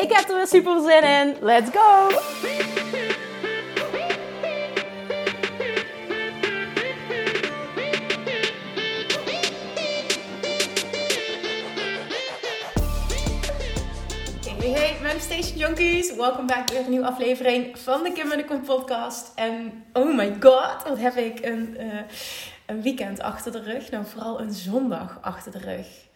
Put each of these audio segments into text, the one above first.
Ik heb er weer super zin in. Let's go! Hey, hey, Manifestation Junkies. Welkom bij weer een nieuwe aflevering van de Kim en de Kom podcast. En oh my god, wat heb ik een, uh, een weekend achter de rug. Nou, vooral een zondag achter de rug.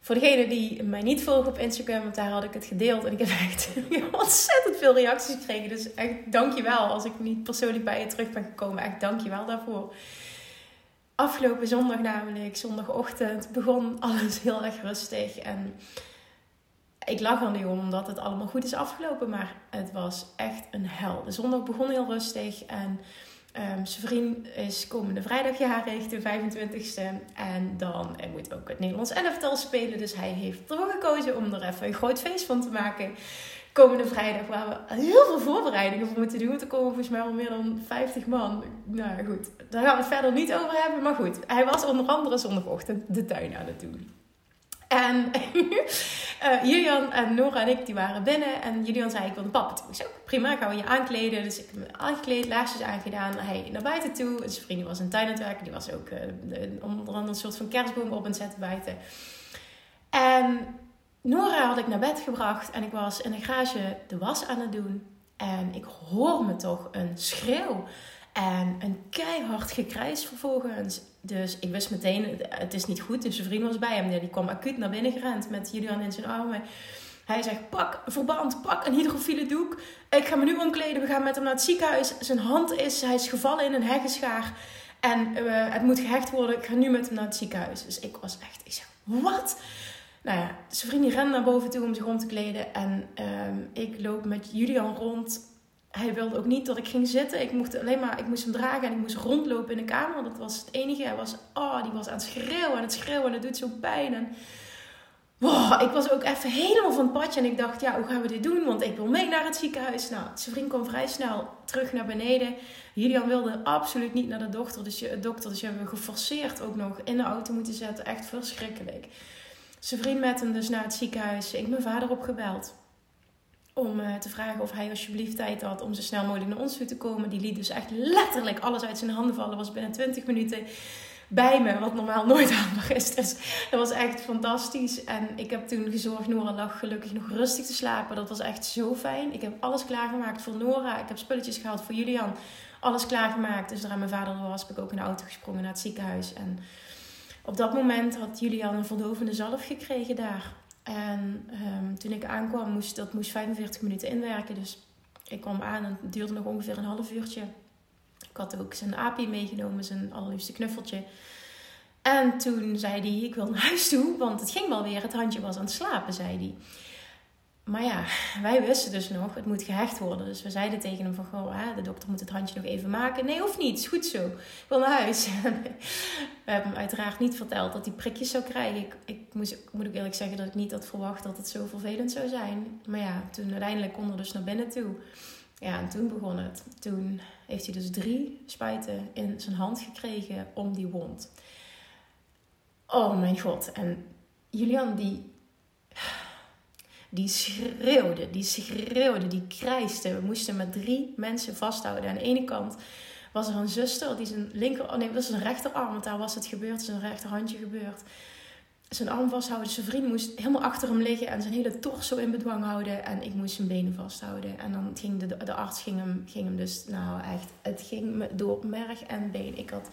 Voor degenen die mij niet volgen op Instagram, want daar had ik het gedeeld. En ik heb echt ontzettend veel reacties gekregen. Dus echt dankjewel als ik niet persoonlijk bij je terug ben gekomen. Echt dankjewel daarvoor. Afgelopen zondag namelijk, zondagochtend, begon alles heel erg rustig. En ik lach er nu om omdat het allemaal goed is afgelopen. Maar het was echt een hel. De zondag begon heel rustig en... Um, zijn vriend is komende vrijdag jarig, de 25ste. En dan hij moet ook het Nederlands elftal spelen. Dus hij heeft ervoor gekozen om er even een groot feest van te maken. Komende vrijdag waar we heel veel voorbereidingen voor moeten doen. Want er komen volgens mij al meer dan 50 man. Nou goed, daar gaan we het verder niet over hebben. Maar goed, hij was onder andere zondagochtend de tuin aan het doen. En uh, Julian en Nora en ik die waren binnen. En Julian zei, ik wil papa toe. Ik zei, prima, gaan we je aankleden. Dus ik heb me aangekleed, laarsjes aangedaan. Hij naar buiten toe. Zijn vriend was in tuin werken. Die was ook uh, onder andere een soort van kerstboom op en zetten buiten. En Nora had ik naar bed gebracht. En ik was in de garage de was aan het doen. En ik hoor me toch een schreeuw. En een keihard gekrijs vervolgens. Dus ik wist meteen, het is niet goed. Dus zijn vriend was bij hem. Die kwam acuut naar binnen gerend met Julian in zijn armen. Hij zegt, pak een verband, pak een hydrofiele doek. Ik ga me nu omkleden, we gaan met hem naar het ziekenhuis. Zijn hand is, hij is gevallen in een heggenschaar. En uh, het moet gehecht worden, ik ga nu met hem naar het ziekenhuis. Dus ik was echt, ik zeg, wat? Nou ja, zijn die rent naar boven toe om zich om te kleden. En um, ik loop met Julian rond hij wilde ook niet dat ik ging zitten. Ik moest alleen maar, ik moest hem dragen en ik moest rondlopen in de kamer. Dat was het enige. Hij was, oh, die was aan het schreeuwen en het schreeuwen en het doet zo pijn. En wow, ik was ook even helemaal van het padje en ik dacht, ja, hoe gaan we dit doen? Want ik wil mee naar het ziekenhuis. Nou, zijn vriend kwam vrij snel terug naar beneden. Julian wilde absoluut niet naar de dokter. Dus je, dokter, dus je hebben we geforceerd ook nog in de auto moeten zetten. Echt verschrikkelijk. Zijn vriend met hem dus naar het ziekenhuis. Ik mijn vader opgebeld om uh, te vragen of hij alsjeblieft tijd had om zo snel mogelijk naar ons toe te komen. Die liet dus echt letterlijk alles uit zijn handen vallen. Was binnen 20 minuten bij me, wat normaal nooit handig is. Dus dat was echt fantastisch. En ik heb toen gezorgd, Nora lag gelukkig nog rustig te slapen. Dat was echt zo fijn. Ik heb alles klaargemaakt voor Nora. Ik heb spulletjes gehaald voor Julian. Alles klaargemaakt. Dus daar mijn vader was, heb ik ook in de auto gesprongen naar het ziekenhuis. En op dat moment had Julian een verdovende zalf gekregen daar. En um, toen ik aankwam, moest dat moest 45 minuten inwerken. Dus ik kwam aan en het duurde nog ongeveer een half uurtje. Ik had ook zijn API meegenomen, zijn allerliefste knuffeltje. En toen zei hij, ik wil naar huis toe, want het ging wel weer. Het handje was aan het slapen, zei hij. Maar ja, wij wisten dus nog, het moet gehecht worden. Dus we zeiden tegen hem van, goh, de dokter moet het handje nog even maken. Nee, hoeft niet, is goed zo. Ik wil naar huis. we hebben hem uiteraard niet verteld dat hij prikjes zou krijgen. Ik, ik, moest, moet ook eerlijk zeggen dat ik niet had verwacht dat het zo vervelend zou zijn. Maar ja, toen uiteindelijk kon er dus naar binnen toe. Ja, en toen begon het. Toen heeft hij dus drie spuiten in zijn hand gekregen om die wond. Oh mijn god. En Julian die die schreeuwde, die schreeuwde, die krijste. We moesten met drie mensen vasthouden. Aan de ene kant was er een zuster, die zijn linker, oh nee, dat was zijn rechterarm, want daar was het gebeurd, zijn rechterhandje gebeurd. Zijn arm vasthouden. Zijn vriend moest helemaal achter hem liggen en zijn hele torso in bedwang houden. En ik moest zijn benen vasthouden. En dan ging de, de arts ging hem, ging hem dus, nou echt, het ging me door merg en been. Ik had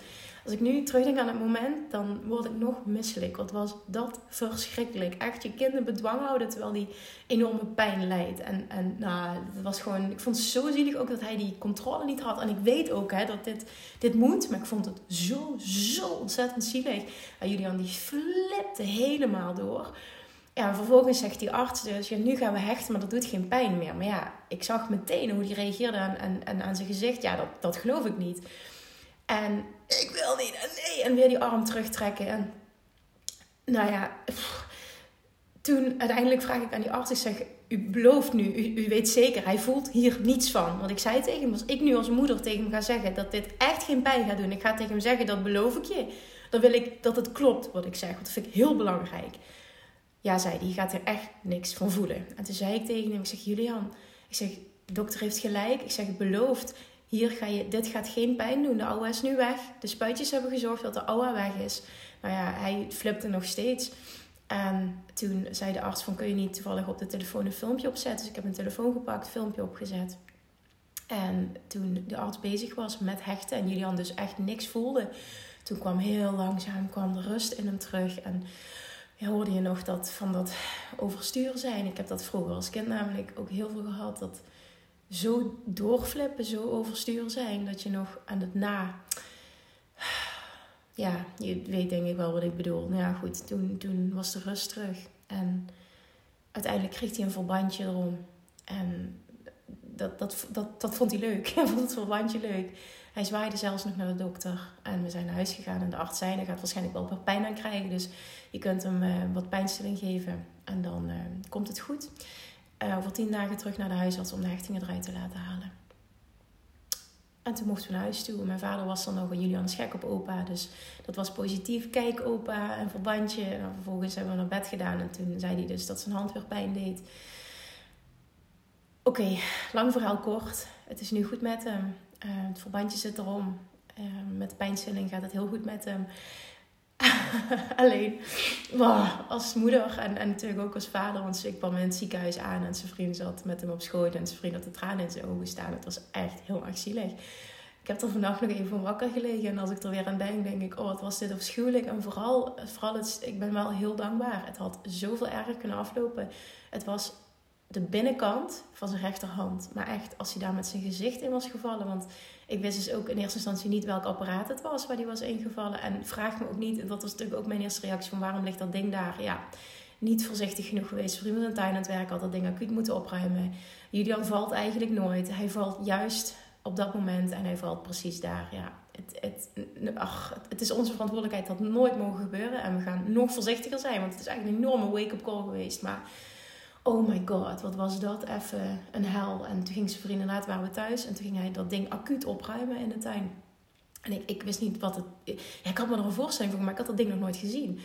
als ik nu terugdenk aan het moment, dan word ik nog misselijk. Wat was dat verschrikkelijk. Echt je kind in bedwang houden terwijl die enorme pijn leidt. En, en nou, het was gewoon, ik vond het zo zielig ook dat hij die controle niet had. En ik weet ook hè, dat dit, dit moet, maar ik vond het zo, zo ontzettend zielig. En Julian die flipte helemaal door. Ja, vervolgens zegt die arts dus, ja, nu gaan we hechten, maar dat doet geen pijn meer. Maar ja, ik zag meteen hoe die reageerde en, en aan zijn gezicht. Ja, dat, dat geloof ik niet. En ik wil niet, en nee, en weer die arm terugtrekken. En nou ja, toen uiteindelijk vraag ik aan die arts, ik zeg, u belooft nu, u, weet zeker, hij voelt hier niets van. Want ik zei tegen hem, als ik nu als moeder tegen hem ga zeggen dat dit echt geen pijn gaat doen, ik ga tegen hem zeggen, dat beloof ik je. Dan wil ik dat het klopt wat ik zeg, want dat vind ik heel belangrijk. Ja, zei hij, gaat er echt niks van voelen. En toen zei ik tegen hem, ik zeg, Julian, ik zeg, de dokter heeft gelijk. Ik zeg, beloofd, hier ga je, dit gaat geen pijn doen. De oude is nu weg. De spuitjes hebben gezorgd dat de oude weg is. Nou ja, hij flipte nog steeds. En toen zei de arts van, kun je niet toevallig op de telefoon een filmpje opzetten? Dus ik heb een telefoon gepakt, filmpje opgezet. En toen de arts bezig was met hechten en Julian dus echt niks voelde, toen kwam heel langzaam kwam de rust in hem terug. En hoorde je nog dat van dat overstuur zijn. Ik heb dat vroeger als kind namelijk ook heel veel gehad. Dat zo doorflippen, zo overstuur zijn, dat je nog aan het na ja, je weet denk ik wel wat ik bedoel. Nou ja, goed, toen, toen was de rust terug. En uiteindelijk kreeg hij een verbandje erom. En dat, dat, dat, dat vond hij leuk. Hij vond het verbandje leuk. Hij zwaaide zelfs nog naar de dokter. En we zijn naar huis gegaan. En de arts zei, hij gaat waarschijnlijk wel wat pijn aan krijgen. Dus je kunt hem uh, wat pijnstilling geven. En dan uh, komt het goed. Uh, over tien dagen terug naar de huisarts om de hechtingen eruit te laten halen. En toen mochten we naar huis toe. Mijn vader was dan nog een Julian schek op opa. Dus dat was positief. Kijk opa, een verbandje. En vervolgens hebben we naar bed gedaan. En toen zei hij dus dat zijn hand weer pijn deed. Oké, lang verhaal kort. Het is nu goed met hem. Uh, het verbandje zit erom. Uh, met pijnstilling gaat het heel goed met hem. Alleen, als moeder en, en natuurlijk ook als vader, want ik kwam in het ziekenhuis aan en zijn vriend zat met hem op schoot en zijn vriend had de tranen in zijn ogen staan. Het was echt heel erg zielig. Ik heb er vannacht nog even wakker gelegen en als ik er weer aan denk, denk ik, oh wat was dit afschuwelijk. En vooral, vooral het, ik ben wel heel dankbaar. Het had zoveel erger kunnen aflopen. Het was de binnenkant van zijn rechterhand. Maar echt, als hij daar met zijn gezicht in was gevallen. Want ik wist dus ook in eerste instantie niet welk apparaat het was waar die was ingevallen. En vraag me ook niet, en dat was natuurlijk ook mijn eerste reactie van waarom ligt dat ding daar? Ja, niet voorzichtig genoeg geweest. Vrienden in tuin aan het werk had dat ding acuut moeten opruimen. Julian valt eigenlijk nooit. Hij valt juist op dat moment en hij valt precies daar. Ja, het, het, ach, het is onze verantwoordelijkheid dat nooit mogen gebeuren. En we gaan nog voorzichtiger zijn, want het is eigenlijk een enorme wake-up call geweest. Maar oh my god, wat was dat even een hel. En toen ging zijn vriend inderdaad, waren we thuis. En toen ging hij dat ding acuut opruimen in de tuin. En ik, ik wist niet wat het... Ja, ik had me er een voorstelling van, maar ik had dat ding nog nooit gezien.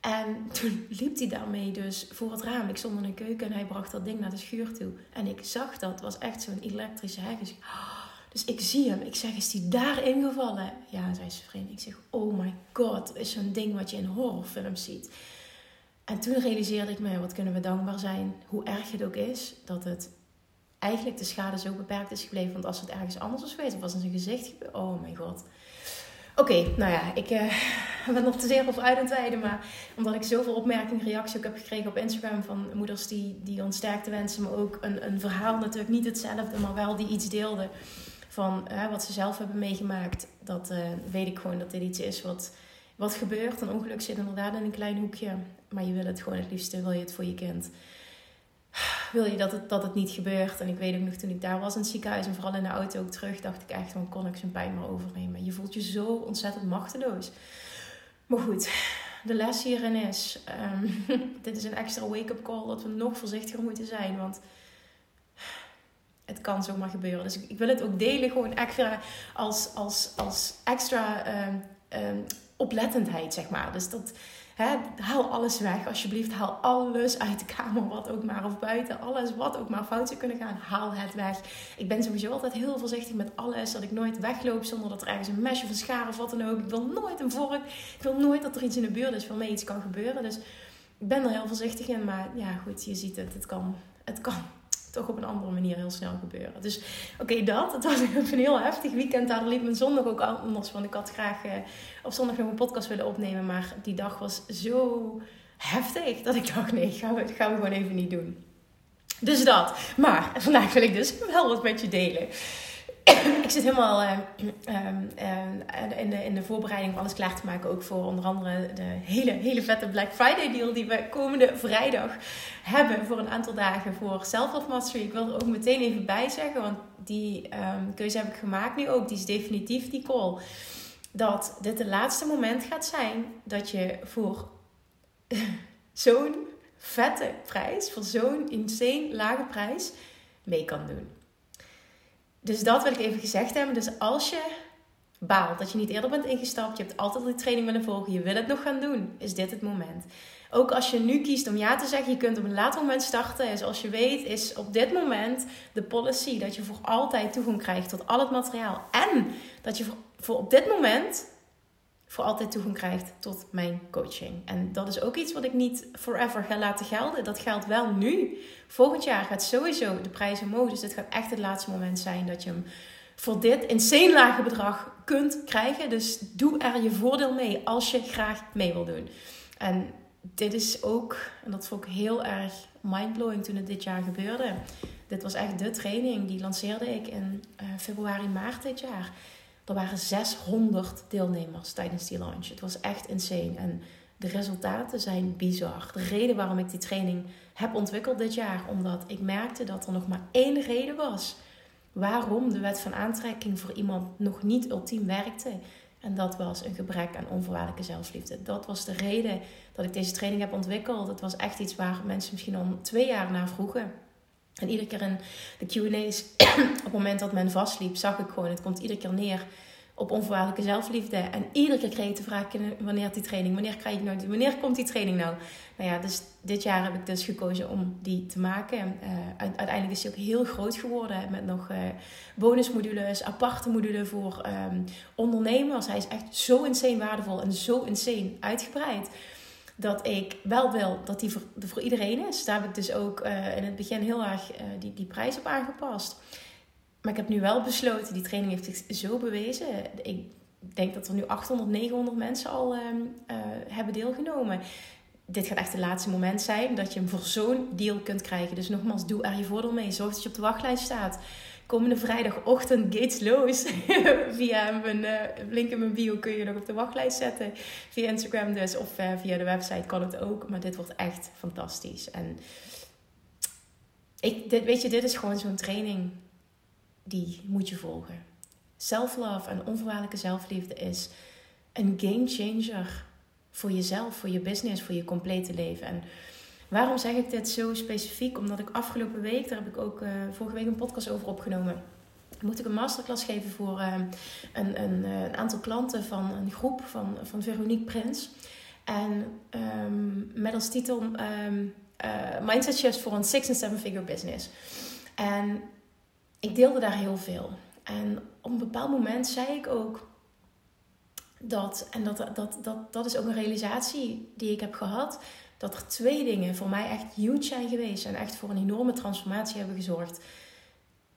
En toen liep hij daarmee dus voor het raam. Ik stond in de keuken en hij bracht dat ding naar de schuur toe. En ik zag dat, het was echt zo'n elektrische heg. Dus ik, dus ik zie hem. Ik zeg, is die daar ingevallen? Ja, zei zijn vriend. Ik zeg, oh my god, is zo'n ding wat je in horrorfilms ziet. En toen realiseerde ik me, wat kunnen we dankbaar zijn, hoe erg het ook is, dat het eigenlijk de schade zo beperkt is gebleven. Want als het ergens anders was geweest, of was in zijn gezicht, oh mijn god. Oké, nou ja, ik uh, ben nog te zeer over aan het wijden. Maar omdat ik zoveel opmerkingen, reacties ook heb gekregen op Instagram van moeders die, die ons sterkte wensen. Maar ook een, een verhaal natuurlijk niet hetzelfde, maar wel die iets deelden van wat ze zelf hebben meegemaakt. Dat uh, weet ik gewoon dat dit iets is wat, wat gebeurt. Een ongeluk zit inderdaad in een klein hoekje. Maar je wil het gewoon het liefste, wil je het voor je kind. Wil je dat het, dat het niet gebeurt. En ik weet ook nog toen ik daar was in het ziekenhuis en vooral in de auto ook terug, dacht ik echt van kon ik zijn pijn maar overnemen. Je voelt je zo ontzettend machteloos. Maar goed, de les hierin is, um, dit is een extra wake-up call dat we nog voorzichtiger moeten zijn. Want het kan zomaar gebeuren. Dus ik, ik wil het ook delen gewoon extra als, als, als extra um, um, oplettendheid, zeg maar. Dus dat haal alles weg, alsjeblieft. Haal alles uit de kamer, wat ook maar, of buiten. Alles wat ook maar fout zou kunnen gaan, haal het weg. Ik ben sowieso altijd heel voorzichtig met alles. Dat ik nooit wegloop zonder dat er ergens een mesje een schaar of wat dan ook. Ik wil nooit een vork. Ik wil nooit dat er iets in de buurt is waarmee iets kan gebeuren. Dus ik ben er heel voorzichtig in. Maar ja, goed, je ziet het. Het kan. Het kan op een andere manier heel snel gebeuren. Dus oké, dat. Het was een heel heftig weekend. Daar liep mijn zondag ook anders. Want ik had graag uh, op zondag nog een podcast willen opnemen. Maar die dag was zo heftig dat ik dacht: nee, gaan we, gaan we gewoon even niet doen. Dus dat. Maar vandaag wil ik dus wel wat met je delen. ik zit helemaal uh, in, de, in de voorbereiding om alles klaar te maken. Ook voor onder andere de hele, hele vette Black Friday deal die we komende vrijdag hebben. Voor een aantal dagen voor Self Mastery. Ik wil er ook meteen even bij zeggen, want die um, keuze heb ik gemaakt nu ook. Die is definitief die call. Dat dit het laatste moment gaat zijn dat je voor zo'n vette prijs, voor zo'n insane lage prijs, mee kan doen. Dus dat wil ik even gezegd hebben. Dus als je baalt dat je niet eerder bent ingestapt, je hebt altijd die training willen volgen, je wil het nog gaan doen, is dit het moment. Ook als je nu kiest om ja te zeggen, je kunt op een later moment starten. Is zoals je weet, is op dit moment de policy dat je voor altijd toegang krijgt tot al het materiaal. En dat je voor op dit moment voor altijd toegang krijgt tot mijn coaching. En dat is ook iets wat ik niet forever ga laten gelden. Dat geldt wel nu. Volgend jaar gaat sowieso de prijs omhoog. Dus dit gaat echt het laatste moment zijn dat je hem voor dit insane lage bedrag kunt krijgen. Dus doe er je voordeel mee als je graag mee wil doen. En dit is ook, en dat vond ik heel erg mindblowing toen het dit jaar gebeurde. Dit was echt de training, die lanceerde ik in uh, februari, maart dit jaar. Er waren 600 deelnemers tijdens die launch. Het was echt insane. En de resultaten zijn bizar. De reden waarom ik die training heb ontwikkeld dit jaar, omdat ik merkte dat er nog maar één reden was waarom de wet van aantrekking voor iemand nog niet ultiem werkte. En dat was een gebrek aan onvoorwaardelijke zelfliefde. Dat was de reden dat ik deze training heb ontwikkeld. Het was echt iets waar mensen misschien al twee jaar naar vroegen. En iedere keer in de QA's, op het moment dat men vastliep, zag ik gewoon, het komt iedere keer neer op onvoorwaardelijke zelfliefde. En iedere keer kreeg ik de vraag, wanneer die training, wanneer krijg ik nou, wanneer komt die training nou? Nou ja, dus dit jaar heb ik dus gekozen om die te maken. Uh, uiteindelijk is die ook heel groot geworden met nog uh, bonusmodules, aparte modules voor um, ondernemers. Hij is echt zo insane waardevol en zo insane uitgebreid dat ik wel wil dat die voor, iedereen is. Daar heb ik dus ook uh, in het begin heel erg uh, die, die prijs op aangepast. Maar ik heb nu wel besloten, die training heeft zich zo bewezen. Ik denk dat er nu 800, 900 mensen al uh, hebben deelgenomen. Dit gaat echt het laatste moment zijn dat je hem voor zo'n deal kunt krijgen. Dus nogmaals, doe er je voordeel mee. Zorg dat je op de wachtlijst staat komende vrijdagochtend gates los. via mijn uh, link in mijn bio kun je nog op de wachtlijst zetten. Via Instagram dus of uh, via de website kan het ook. Maar dit wordt echt fantastisch. En ik, dit, weet je, dit is gewoon zo'n training die moet je volgen. Self-love en onvoorwaardelijke zelfliefde is een game changer voor jezelf, voor je business, voor je complete leven. En Waarom zeg ik dit zo specifiek? Omdat ik afgelopen week, daar heb ik ook uh, vorige week een podcast over opgenomen. Moet ik een masterclass geven voor uh, een, een, eh, een, aantal klanten van een groep van, van Veronique Prins. En um, met als titel uh, Mindset Shifts voor een six- en seven-figure business. En ik deelde daar heel veel. En op een bepaald moment zei ik ook dat, en dat, dat, dat, dat is ook een realisatie die ik heb gehad dat er twee dingen voor mij echt huge zijn geweest en echt voor een enorme transformatie hebben gezorgd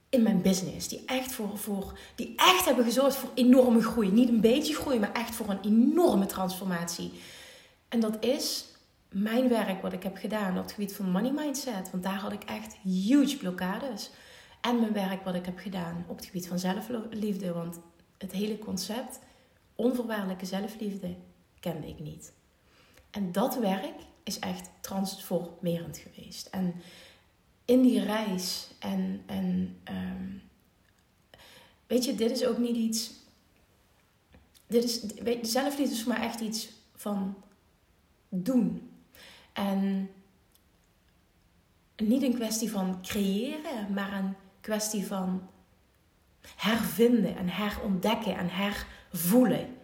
in mijn business. Die echt, voor, voor, die echt hebben gezorgd voor enorme groei. Niet een beetje groei, maar echt voor een enorme transformatie. En dat is mijn werk wat ik heb gedaan op het gebied van money mindset. Want daar had ik echt huge blokkades. En mijn werk wat ik heb gedaan op het gebied van zelfliefde. Want het hele concept onvoorwaardelijke zelfliefde kende ik niet. En dat werk is echt transformerend geweest. En in die reis en, en um, weet je, dit is ook niet iets. Dit is, weet, zelfliefde is voor mij echt iets van doen. En niet een kwestie van creëren, maar een kwestie van hervinden en herontdekken en hervoelen.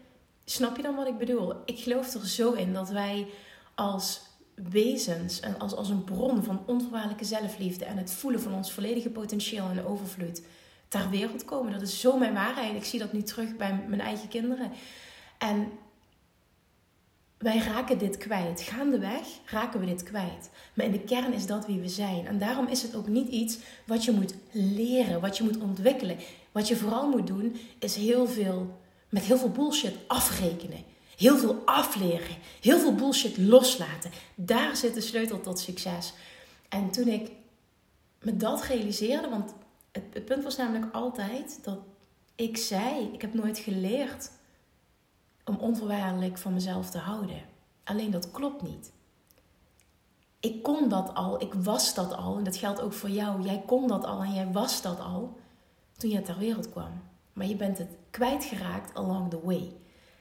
Snap je dan wat ik bedoel? Ik geloof er zo in dat wij als wezens en als, als een bron van onvoorwaardelijke zelfliefde en het voelen van ons volledige potentieel en overvloed ter wereld komen. Dat is zo mijn waarheid. Ik zie dat nu terug bij mijn eigen kinderen. En wij raken dit kwijt. Gaandeweg raken we dit kwijt. Maar in de kern is dat wie we zijn. En daarom is het ook niet iets wat je moet leren, wat je moet ontwikkelen. Wat je vooral moet doen, is heel veel, met heel veel bullshit afrekenen. Heel veel afleren. Heel veel bullshit loslaten. Daar zit de sleutel tot succes. En toen ik me dat realiseerde, want het, het punt was namelijk altijd dat Ik zei, ik heb nooit geleerd om onvoorwaardelijk van mezelf te houden. Alleen dat klopt niet. Ik kon dat al, ik was dat al. En dat geldt ook voor jou. Jij kon dat al en jij was dat al toen je ter wereld kwam. Maar je bent het kwijtgeraakt along the way.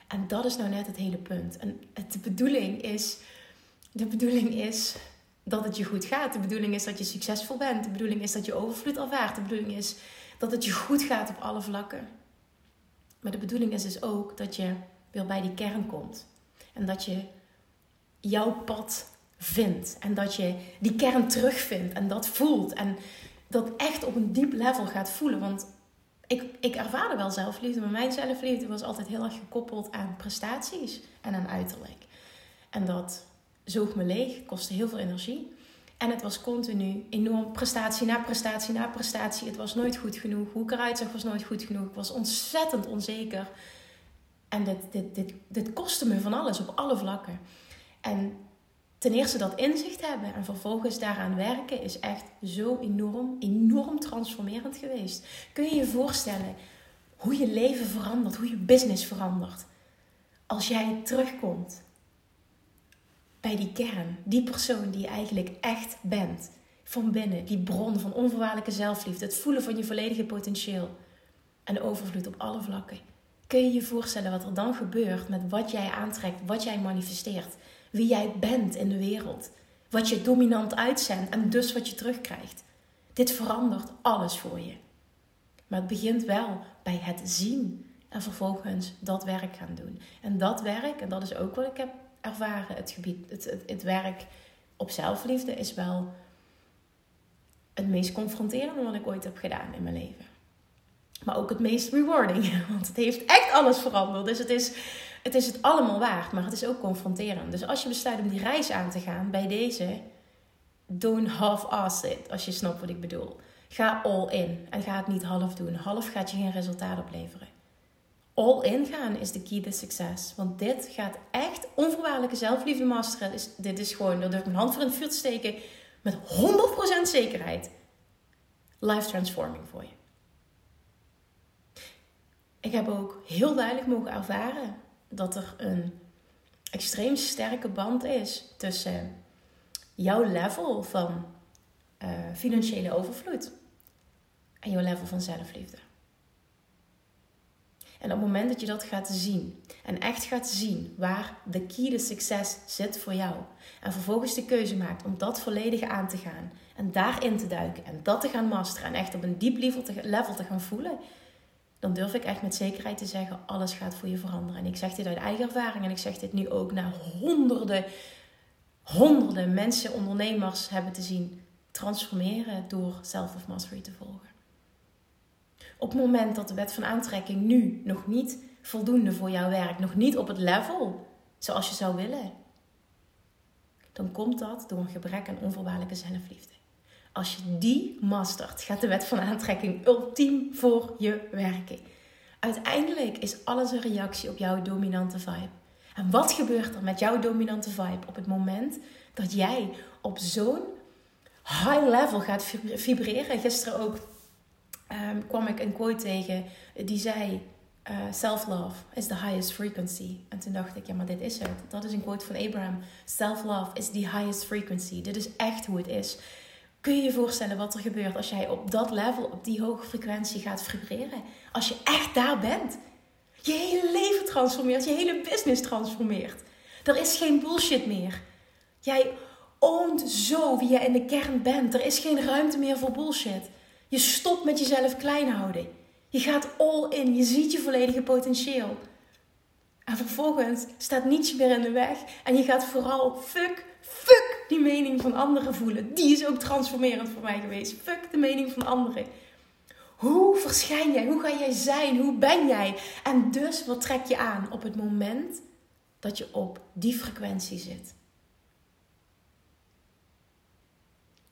En dat is nou net het hele punt. En de bedoeling is, de bedoeling is dat het je goed gaat. De bedoeling is dat je succesvol bent. De bedoeling is dat je overvloed ervaart. De bedoeling is dat het je goed gaat op alle vlakken. Maar de bedoeling is dus ook dat je weer bij die kern komt. En dat je jouw pad vindt. En dat je die kern terugvindt en dat voelt. En dat echt op een diep level gaat voelen. Want ik, ik ervaarde wel zelfliefde, maar mijn zelfliefde was altijd heel erg gekoppeld aan prestaties en aan uiterlijk. En dat zoog me leeg, kostte heel veel energie. En het was continu enorm prestatie na prestatie na prestatie. Het was nooit goed genoeg. Hoe ik eruit zag was nooit goed genoeg. Ik was ontzettend onzeker. En dit, dit, dit, dit kostte me van alles op alle vlakken. En ten eerste dat inzicht hebben en vervolgens daaraan werken is echt zo enorm, enorm transformerend geweest. Kun je je voorstellen hoe je leven verandert, hoe je business verandert? Als jij terugkomt bij die kern, die persoon die je eigenlijk echt bent, van binnen, die bron van onvoorwaardelijke zelfliefde, het voelen van je volledige potentieel en overvloed op alle vlakken. Kun je je voorstellen wat er dan gebeurt met wat jij aantrekt, wat jij manifesteert? Wie jij bent in de wereld. Wat je dominant uitzendt en dus wat je terugkrijgt. Dit verandert alles voor je. Maar het begint wel bij het zien en vervolgens dat werk gaan doen. En dat werk, en dat is ook wat ik heb ervaren, het, gebied, het, het, het werk op zelfliefde is wel het meest confronterende wat ik ooit heb gedaan in mijn leven. Maar ook het meest rewarding, want het heeft echt alles veranderd. Dus het is het is het allemaal waard, maar het is ook confronterend. Dus als je besluit om die reis aan te gaan, bij deze, don't half-ass it, als je snapt wat ik bedoel. Ga all in en ga het niet half doen. Half gaat je geen resultaat opleveren. All in gaan is de key to succes. Want dit gaat echt onvoorwaardelijke zelfliefde masteren. Dus dit is gewoon, durf ik mijn hand voor in het vuur te steken. Met 100% zekerheid. Life transforming voor je. Ik heb ook heel duidelijk mogen ervaren dat er een extreem sterke band is tussen jouw level van uh, financiële overvloed en jouw level van zelfliefde. En op het moment dat je dat gaat zien en echt gaat zien waar de key to succes zit voor jou, en vervolgens de keuze maakt om dat volledig aan te gaan en daarin te duiken en dat te gaan masteren en echt op een diep level te gaan voelen, dan durf ik echt met zekerheid te zeggen: alles gaat voor je veranderen. En ik zeg dit uit eigen ervaring en ik zeg dit nu ook naar honderden, honderden mensen, ondernemers hebben te zien transformeren door Self of Mastery te volgen. Op het moment dat de wet van aantrekking nu nog niet voldoende voor jou werkt, nog niet op het level zoals je zou willen, dan komt dat door een gebrek aan onvoorwaardelijke zelfliefde. Als je die mastert, gaat de wet van aantrekking ultiem voor je werken. Uiteindelijk is alles een reactie op jouw dominante vibe. En wat gebeurt er met jouw dominante vibe op het moment dat jij op zo'n high level gaat vibreren? Gisteren ook um, kwam ik een quote tegen die zei: uh, Self-love is the highest frequency. En toen dacht ik: ja, maar dit is het. Dat is een quote van Abraham. Self-love is the highest frequency. Dit is echt hoe het is. Kun je je voorstellen wat er gebeurt als jij op dat level, op die hoge frequentie gaat vibreren? Als je echt daar bent. Je hele leven transformeert, je hele business transformeert. Er is geen bullshit meer. Jij oont zo wie je in de kern bent. Er is geen ruimte meer voor bullshit. Je stopt met jezelf klein houden. Je gaat all in. Je ziet je volledige potentieel. En vervolgens staat niets meer in de weg. En je gaat vooral fuck Fuck die mening van anderen voelen. Die is ook transformerend voor mij geweest. Fuck de mening van anderen. Hoe verschijn jij? Hoe ga jij zijn? Hoe ben jij? En dus wat trek je aan op het moment dat je op die frequentie zit?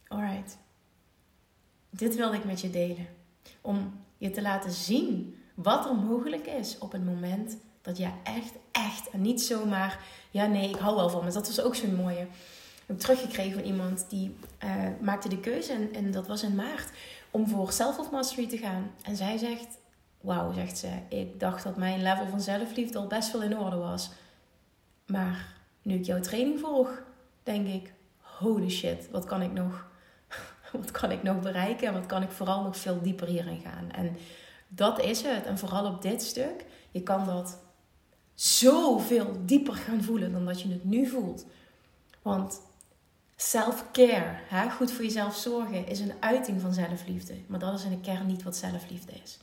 Alright. Dit wilde ik met je delen. Om je te laten zien wat er mogelijk is op het moment dat jij echt, echt en niet zomaar, ja nee, ik hou wel van me. Dat was ook zo'n mooie. Ik heb teruggekregen van iemand die uh, maakte de keuze, en, en dat was in maart, om voor Self of Mastery te gaan. En zij zegt, Wauw, zegt ze. Ik dacht dat mijn level van zelfliefde al best wel in orde was. Maar nu ik jouw training volg, denk ik: holy shit, wat kan ik nog? Wat kan ik nog bereiken? En wat kan ik vooral nog veel dieper hierin gaan? En dat is het. En vooral op dit stuk. Je kan dat zoveel dieper gaan voelen dan dat je het nu voelt. Want self-care, goed voor jezelf zorgen, is een uiting van zelfliefde. Maar dat is in de kern niet wat zelfliefde is.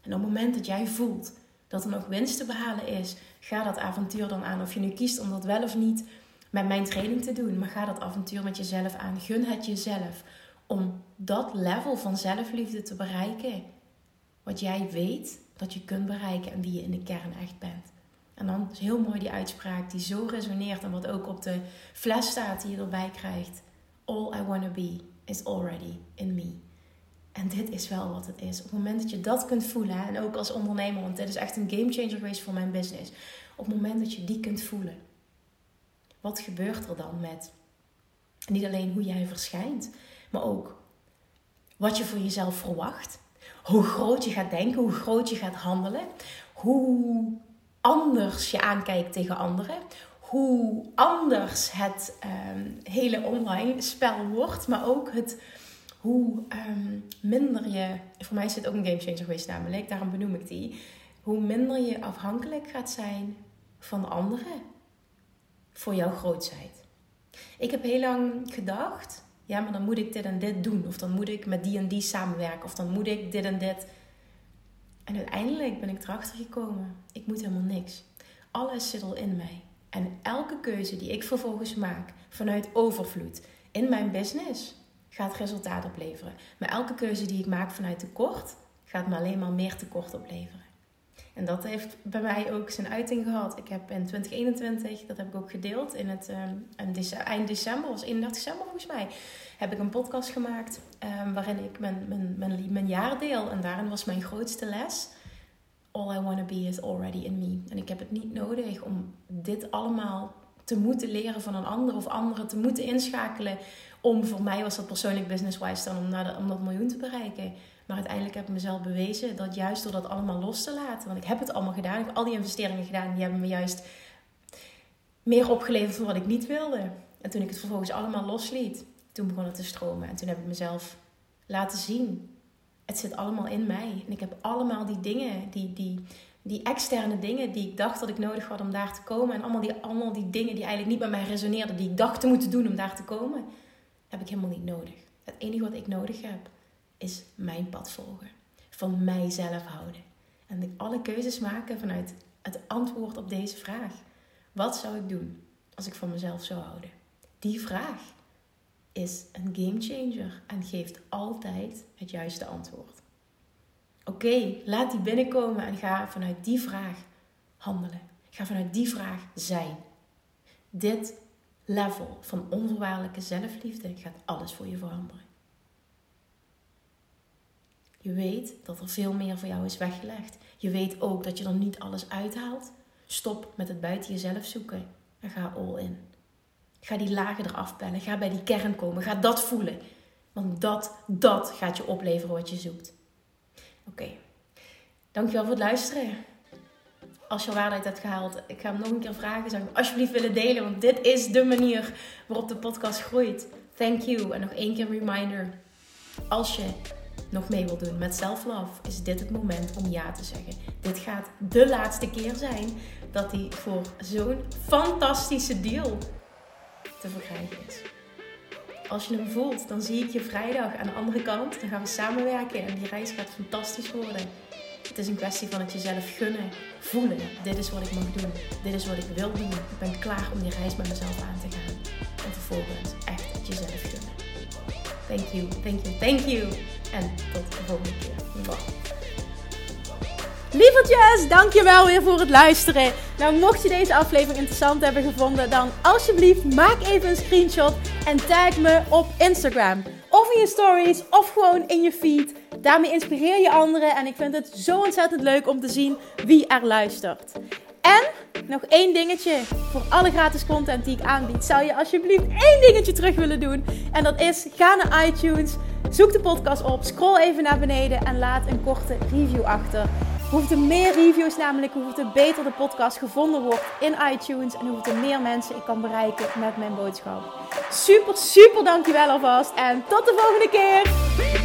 En op het moment dat jij voelt dat er nog winst te behalen is, ga dat avontuur dan aan. Of je nu kiest om dat wel of niet met mijn training te doen, maar ga dat avontuur met jezelf aan. Gun het jezelf om dat level van zelfliefde te bereiken. Wat jij weet dat je kunt bereiken en wie je in de kern echt bent. En dan is heel mooi die uitspraak die zo resoneert en wat ook op de fles staat die je erbij krijgt. All I wanna be is already in me. En dit is wel wat het is. Op het moment dat je dat kunt voelen, en ook als ondernemer, want dit is echt een game changer geweest voor mijn business. Op het moment dat je die kunt voelen, wat gebeurt er dan met niet alleen hoe jij verschijnt, maar ook wat je voor jezelf verwacht, hoe groot je gaat denken, hoe groot je gaat handelen, hoe anders je aankijkt tegen anderen, hoe anders het um, hele online spel wordt, maar ook het, hoe um, minder je, voor mij is het ook een game changer geweest namelijk, daarom benoem ik die, hoe minder je afhankelijk gaat zijn van anderen voor jouw grootheid. Ik heb heel lang gedacht, ja, maar dan moet ik dit en dit doen, of dan moet ik met die en die samenwerken, of dan moet ik dit en dit. En uiteindelijk ben ik erachter gekomen, ik moet helemaal niks. Alles zit al in mij. En elke keuze die ik vervolgens maak vanuit overvloed in mijn business gaat resultaat opleveren. Maar elke keuze die ik maak vanuit tekort gaat me alleen maar meer tekort opleveren. En dat heeft bij mij ook zijn uiting gehad. Ik heb in 2021, dat heb ik ook gedeeld in het um, eind december, was 31 december volgens mij, heb ik een podcast gemaakt um, waarin ik mijn, mijn, mijn, jaar deel. En daarin was mijn grootste les. All I wanna be is already in me. En ik heb het niet nodig om dit allemaal te moeten leren van een ander of anderen te moeten inschakelen. Om voor mij was dat persoonlijk business-wise dan om, naar om dat miljoen te bereiken. Maar uiteindelijk heb ik mezelf bewezen dat juist door dat allemaal los te laten. Want ik heb het allemaal gedaan. Ik heb al die investeringen gedaan. Die hebben me juist meer opgeleverd dan wat ik niet wilde. En toen ik het vervolgens allemaal losliet, toen begon het te stromen. En toen heb ik mezelf laten zien. Het zit allemaal in mij. En ik heb allemaal die dingen, die, die, die externe dingen die ik dacht dat ik nodig had om daar te komen. En allemaal die, allemaal die dingen die eigenlijk niet bij mij resoneerden, die ik dacht te moeten doen om daar te komen, heb ik helemaal niet nodig. Het enige wat ik nodig heb, is mijn pad volgen. Van mijzelf houden. En alle keuzes maken vanuit het antwoord op deze vraag. Wat zou ik doen als ik van mezelf zou houden? Die vraag is een game changer en geeft altijd het juiste antwoord. Oké, laat die binnenkomen en ga vanuit die vraag handelen. Ga vanuit die vraag zijn. Dit level van onvoorwaardelijke zelfliefde gaat alles voor je veranderen. Je weet dat er veel meer voor jou is weggelegd. Je weet ook dat je er niet alles uithaalt. Stop met het buiten jezelf zoeken en ga all in. Ga die lagen eraf bellen. Ga bij die kern komen. Ga dat voelen. Want dat, dat gaat je opleveren wat je zoekt. Oké. Dankjewel voor het luisteren. Als je waarheid hebt gehaald, ik ga hem nog een keer vragen. Zou ik alsjeblieft willen delen, want dit is de manier waarop de podcast groeit. Thank you. En nog één keer reminder. Als je nog mee wil doen met self-love, is dit het moment om ja te zeggen. Dit gaat de laatste keer zijn dat hij voor zo'n fantastische deal te verkrijgen is. Als je hem voelt, dan zie ik je vrijdag aan de andere kant. Dan gaan we samenwerken en die reis gaat fantastisch worden. Het is een kwestie van het jezelf gunnen, voelen. Dit is wat ik mag doen. Dit is wat ik wil doen. Ik ben klaar om die reis met mezelf aan te gaan. En vervolgens echt het jezelf. Thank you, thank you, thank you. En tot de volgende keer. Bye. Lievertjes, dankjewel weer voor het luisteren. Nou, mocht je deze aflevering interessant hebben gevonden, dan alsjeblieft maak even een screenshot en tag me op Instagram. Of in je stories, of gewoon in je feed. Daarmee inspireer je anderen en ik vind het zo ontzettend leuk om te zien wie er luistert. En nog één dingetje voor alle gratis content die ik aanbied. Zou je alsjeblieft één dingetje terug willen doen? En dat is ga naar iTunes Zoek de podcast op, scroll even naar beneden en laat een korte review achter. Hoeveel meer reviews namelijk, hoeveel beter de podcast gevonden wordt in iTunes en hoeveel meer mensen ik kan bereiken met mijn boodschap. Super, super dankjewel alvast en tot de volgende keer!